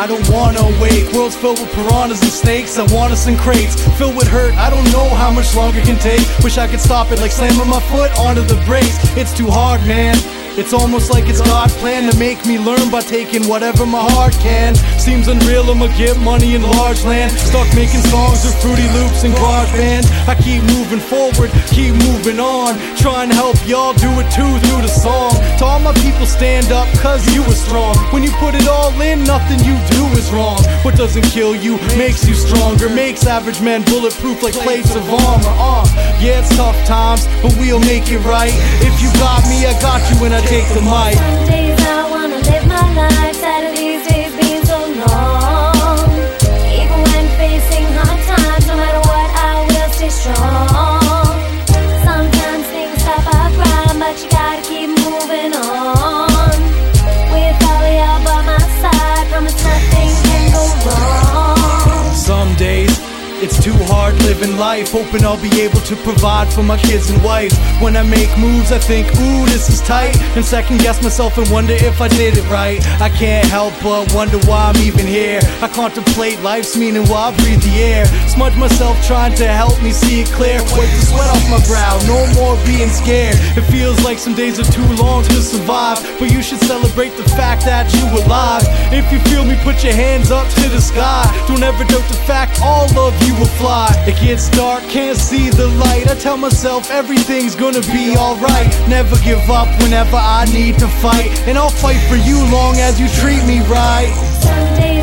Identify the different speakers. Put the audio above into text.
Speaker 1: I
Speaker 2: don't wanna wake. World's filled with piranhas and snakes. I want us in crates. Filled with hurt, I don't know how much longer it can take. Wish I could stop it like slamming my foot onto the brakes. It's too hard, man. It's almost like it's God plan to make me learn by taking whatever my heart can. Seems unreal, I'ma get money in large land. Stuck making songs with Fruity Loops and garage bands. I keep moving forward, keep moving on. Trying to help y'all do it too through the song. To all my people, stand up, cause you were strong. When you put it all in, nothing you do is wrong. What doesn't kill you makes you stronger, makes average men bulletproof like plates of armor. Uh. Yeah, it's tough times, but we'll make it right. If you got me, I got you when I take the mic.
Speaker 1: Some days I wanna live my life. Sad of these days being so long. Even when facing hard times, no matter what, I will stay strong. Sometimes things stop our grind, but you gotta keep moving on. With all of y'all by my side, promise nothing can go wrong.
Speaker 2: Some days it's too hard living life. Hoping I'll be able to provide for my kids and wife. When I make moves, I think, ooh, this is tight. And second guess myself and wonder if I did it right. I can't help but wonder why I'm even here. I contemplate life's meaning while I breathe the air. Smudge myself trying to help me see it clear. Wipe the sweat off my brow, no more being scared. It feels like some days are too long to survive. But you should celebrate the fact that you alive. If you feel me, put your hands up to the sky. Don't ever doubt the fact all of you will fly. It gets dark, can't see the light. I tell myself everything's gonna be alright. Never give up whenever I need to fight. And I'll fight for you long as you treat me right.